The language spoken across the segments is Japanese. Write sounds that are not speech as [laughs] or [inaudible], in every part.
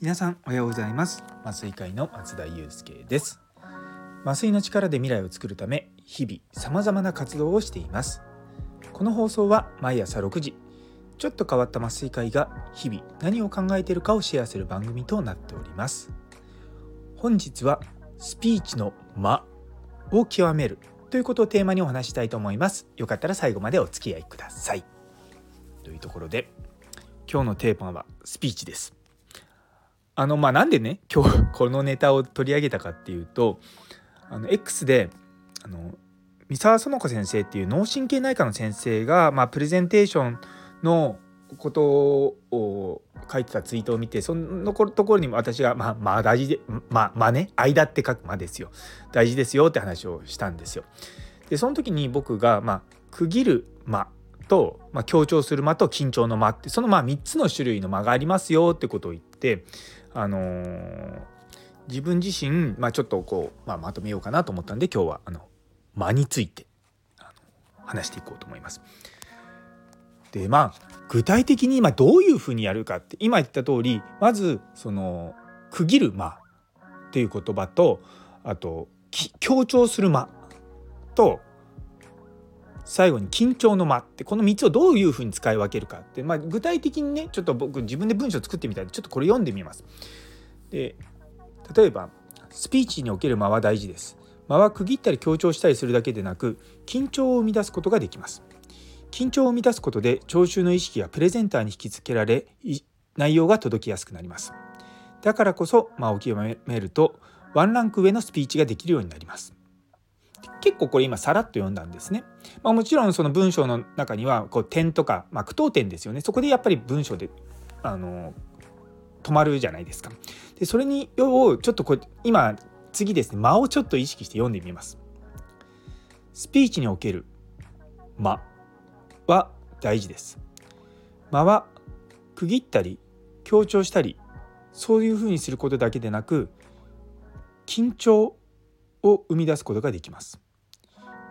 皆さんおはようございます。麻酔会の松田祐介です。麻酔の力で未来を作るため日々様々な活動をしています。この放送は毎朝6時ちょっと変わった麻酔会が日々何を考えているかをシェアする番組となっております。本日はスピーチの間を極めるということをテーマにお話したいと思います。よかったら最後までお付き合いください。というところで今日のテーマはスピーチです。あのまあなんでね今日 [laughs] このネタを取り上げたかっていうとあの X であの三沢園子先生っていう脳神経内科の先生が、まあ、プレゼンテーションのことを書いてたツイートを見てそのところにも私が「まあ、まあ大事でまあまあね間って書く「間」ですよ大事ですよって話をしたんですよ。でその時に僕が、まあ、区切る「間」と、まあ、強調する間と緊張の間ってそのまあ3つの種類の間がありますよってことを言ってあのー、自分自身、まあ、ちょっとこう、まあ、まとめようかなと思ったんで今日はあの間についてあの話していこうと思います。でまあ具体的に今どういうふうにやるかって今言った通りまずその区切る間っていう言葉とあと強調する間と最後に緊張の間ってこの3つをどういうふうに使い分けるかって、まあ、具体的にねちょっと僕自分で文章作ってみたいでちょっとこれ読んでみます。で例えばスピーチにおける間は大事です。間は区切ったり強調したりするだけでなく緊張を生み出すことができます。緊張を生み出すことで聴衆の意識がプレゼンターに引きつけられ内容が届きやすくなります。だからこそ間を極めるとワンランク上のスピーチができるようになります。結構これ今さらっと読んだんですね。まあ、もちろんその文章の中にはこう点とか、まあ、句読点ですよね。そこでやっぱり文章であの止まるじゃないですか。でそれにをちょっとこう今次ですね間をちょっと意識して読んでみます。スピーチにおける間は大事です。間は区切ったり強調したりそういうふうにすることだけでなく緊張を生み出すことができます。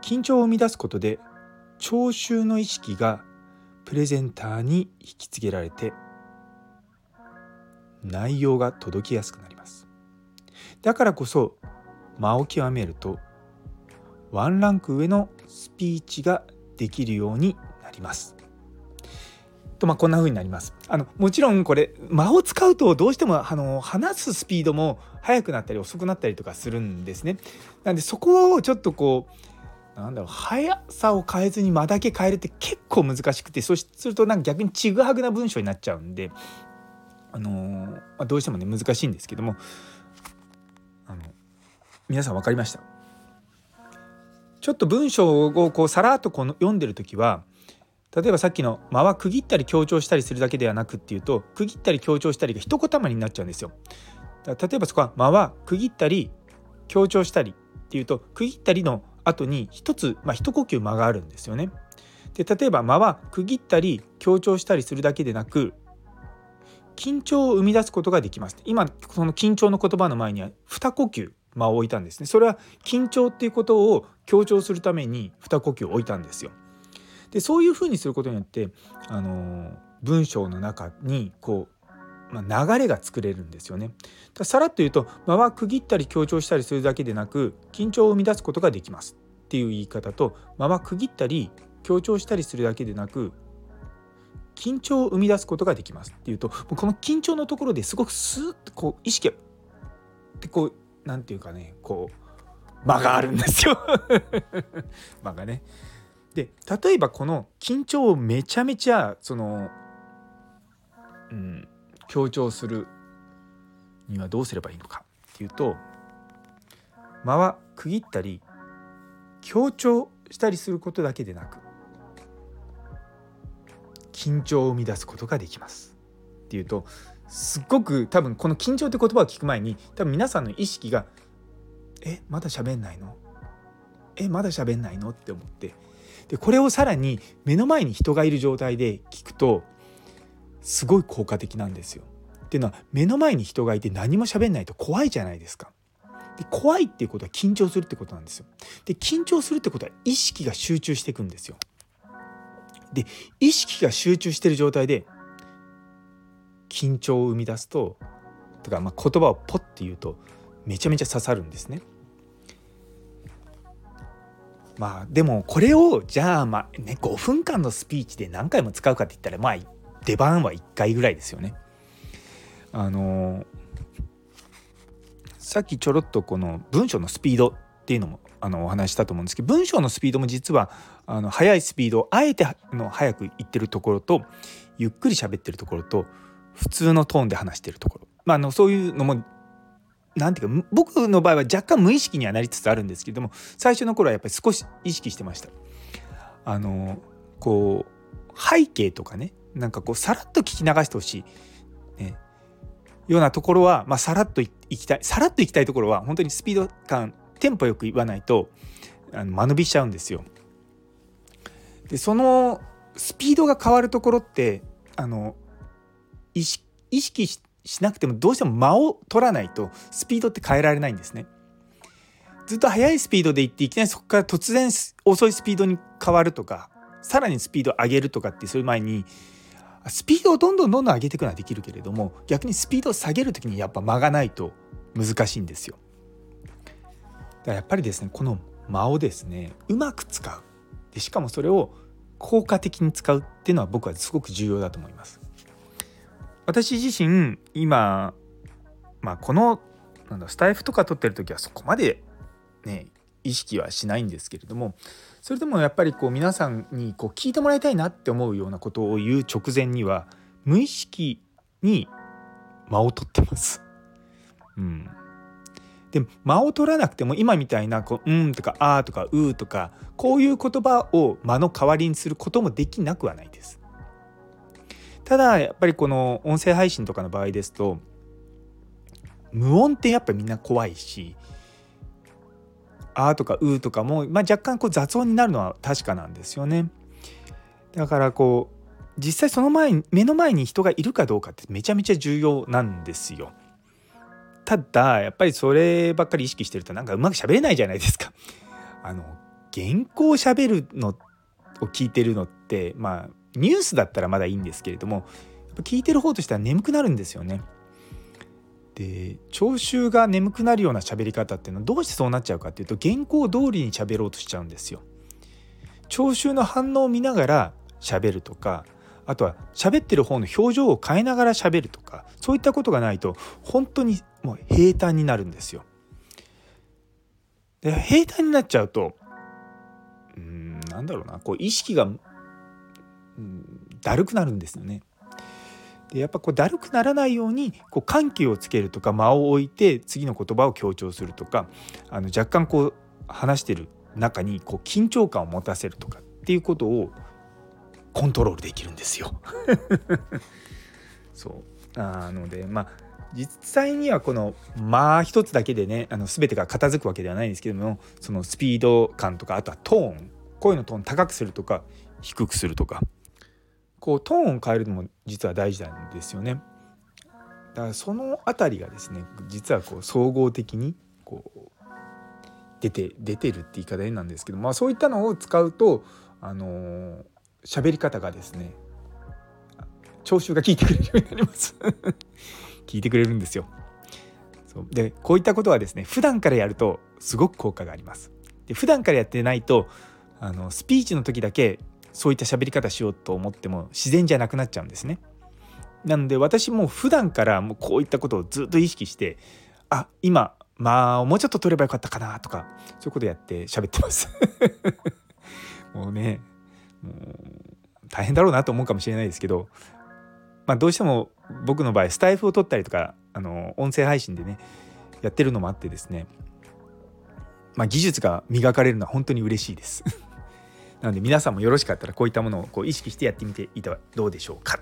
緊張を生み出すことで聴衆の意識がプレゼンターに引き継げられて内容が届きやすくなりますだからこそ間を極めるとワンランク上のスピーチができるようにります。とまあこんな風になります。あのもちろんこれ間を使うとどうしてもあの話すスピードも速くなったり遅くなったりとかするんですね。なんでそこをちょっとこうなんだろう速さを変えずに間だけ変えるって結構難しくてそうするとなんか逆にちぐはぐな文章になっちゃうんで、あのー、まあ、どうしてもね難しいんですけどもあの皆さん分かりました？ちょっと文章をこうさらっとこの読んでる時は例えばさっきの間は区切ったり強調したりするだけではなくっていうと区切ったり強調したりが一言まになっちゃうんですよ。例えばそこは間は区切ったり強調したりっていうと区切ったりの後に一つ、まあ、一呼吸間があるんですよね。で例えば間は区切ったり強調したりするだけでなく緊張を生み出すことができます。今その緊張の言葉の前には二呼吸間を置いたんですね。それは緊張っていうことを強調するために二呼吸を置いたんですよ。でそういうふうにすることによってあの文章の中にこうまあ、流れが作れるんですよね。さらっと言うと間は区切ったり強調したりするだけでなく緊張を生み出すことができますっていう言い方と間は区切ったり強調したりするだけでなく緊張を生み出すことができますっていうとこの緊張のところですごくスーッとこう意識でこう何て言うかねこう間があるんですよ [laughs] 間がね。で例えばこの緊張をめちゃめちゃそのうん強調するにはどうすればいいのかっていうと間は区切ったり強調したりすることだけでなく緊張を生み出すことができますっていうとすっごく多分この緊張って言葉を聞く前に多分皆さんの意識が「えまだ喋んないの？えまだ喋んないの?」って思ってでこれをさらに目の前に人がいる状態で聞くとすごい効果的なんですよ。っていうのは目の前に人がいて何も喋んないと怖いじゃないですか。で怖いっていうことは緊張するってことなんですよ。で緊張するってことは意識が集中していくんですよ。で意識が集中してる状態で緊張を生み出すととかまあ言葉をポッて言うとめちゃめちゃ刺さるんですね。まあでもこれをじゃあまあね5分間のスピーチで何回も使うかって言ったらまあ出番は1回ぐらいですよね。あのさっきちょろっとこの文章のスピードっていうのもあのお話したと思うんですけど文章のスピードも実はあの速いスピードをあえての速く言ってるところとゆっくり喋ってるところと普通のトーンで話してるところ、ま、あのそういうのもなんていうか僕の場合は若干無意識にはなりつつあるんですけれども最初の頃はやっぱり少し意識してました。あのこう背景とかねなんかこうさらっと聞き流してほしい、ね、ようなところは、まあ、さらっといきたいさらっといきたいところは本当にスピード感テンポよく言わないとあの間延びしちゃうんですよ。でそのスピードが変わるところってあの意識ししなくてもどうしても間を取らないとスピードって変えられないんですね。ずっと速いスピードで行っていきなりそこから突然遅いスピードに変わるとかさらにスピードを上げるとかってそういう前にスピードをどんどんどんどん上げていくのはできるけれども逆にスピードを下げる時にやっぱ間がないと難しいんですよ。だからやっぱりですねこの間をですねうまく使うでしかもそれを効果的に使うっていうのは僕はすごく重要だと思います。私自身今、まあ、このなんだスタイフとか撮ってる時はそこまでね意識はしないんですけれどもそれでもやっぱりこう皆さんにこう聞いてもらいたいなって思うようなことを言う直前には無意識に間を取ってます。うん、で間を取らなくても今みたいなこう「うん」とか「あ」とか「う」とかこういう言葉を間の代わりにすることもできなくはないです。ただやっぱりこの音声配信とかの場合ですと無音ってやっぱみんな怖いし「あ」とか「う」とかも、まあ、若干こう雑音になるのは確かなんですよね。だからこう実際その前に目の前に人がいるかどうかってめちゃめちゃ重要なんですよ。ただやっぱりそればっかり意識してるとなんかうまく喋れないじゃないですか。あの原稿を喋るのを聞いてるのってまあニュースだったらまだいいんですけれども聞いてる方としては眠くなるんですよね。で聴衆が眠くなるような喋り方っていうのはどうしてそうなっちゃうかっていうと原稿通りに喋ろうとしちゃうんですよ。聴衆の反応を見ながら喋るとかあとは喋ってる方の表情を変えながら喋るとかそういったことがないと本当にもう平坦になるんですよ。で平坦になっちゃうとうんなんだろうなこう意識がうん、だるくなるんですよね。でやっぱこうだるくならないようにこう緩急をつけるとか間を置いて次の言葉を強調するとかあの若干こう話してる中にこう緊張感を持たせるとかっていうことをコントロールできるんですよ。[laughs] そうなのでまあ実際にはこの間一つだけでねあの全てが片付くわけではないんですけどもそのスピード感とかあとはトーン声のトーン高くするとか低くするとかこうトーンを変えるのも実は大事なんですよね。だからその辺りがですね実はこう総合的にこう出て出てるって言い方変なんですけど、まあ、そういったのを使うとあの喋り方がですね聴衆が聞いてくれるようになります [laughs] 聞いてくれるんですよ。そうでこういったことはですね普段からやるとすごく効果があります。で普段からやってないとあのスピーチの時だけそういった喋り方しようと思っても自然じゃなくなっちゃうんですね。なので私も普段からもうこういったことをずっと意識してあ今まあもうちょっと取ればよかったかなとかそういうことやって喋ってます [laughs] もうねもう大変だろうなと思うかもしれないですけど、まあ、どうしても僕の場合スタイフを取ったりとかあの音声配信でねやってるのもあってですね、まあ、技術が磨かれるのは本当に嬉しいです [laughs] なので皆さんもよろしかったらこういったものをこう意識してやってみていたらどうでしょうか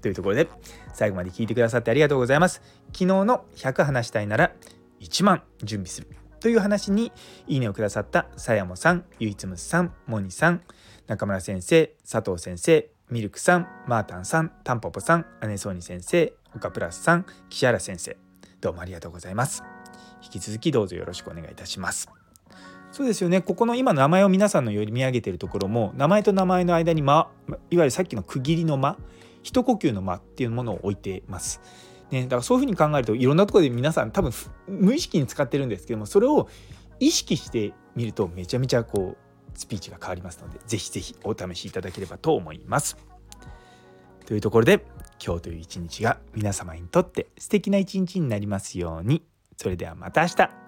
というところで最後まで聞いてくださってありがとうございます。昨日の100話したいなら1万準備するという話にいいねをくださったさやもさん、ゆいつむさん、もにさん、中村先生、佐藤先生、ミルクさん、マータンさん、タンポポさん、姉そうに先生、岡プラスさん、岸原先生、どうもありがとうございます。引き続きどうぞよろしくお願いいたします。そうですよねここの今名前を皆さんのより見上げてるところも名前と名前の間に間いわゆるさっきの区切りの間一呼吸の間っていうものを置いてます。ね、だからそういうふうに考えるといろんなところで皆さん多分無意識に使ってるんですけどもそれを意識してみるとめちゃめちゃこうスピーチが変わりますのでぜひぜひお試しいただければと思います。というところで今日という一日が皆様にとって素敵な一日になりますように。それではまた明日。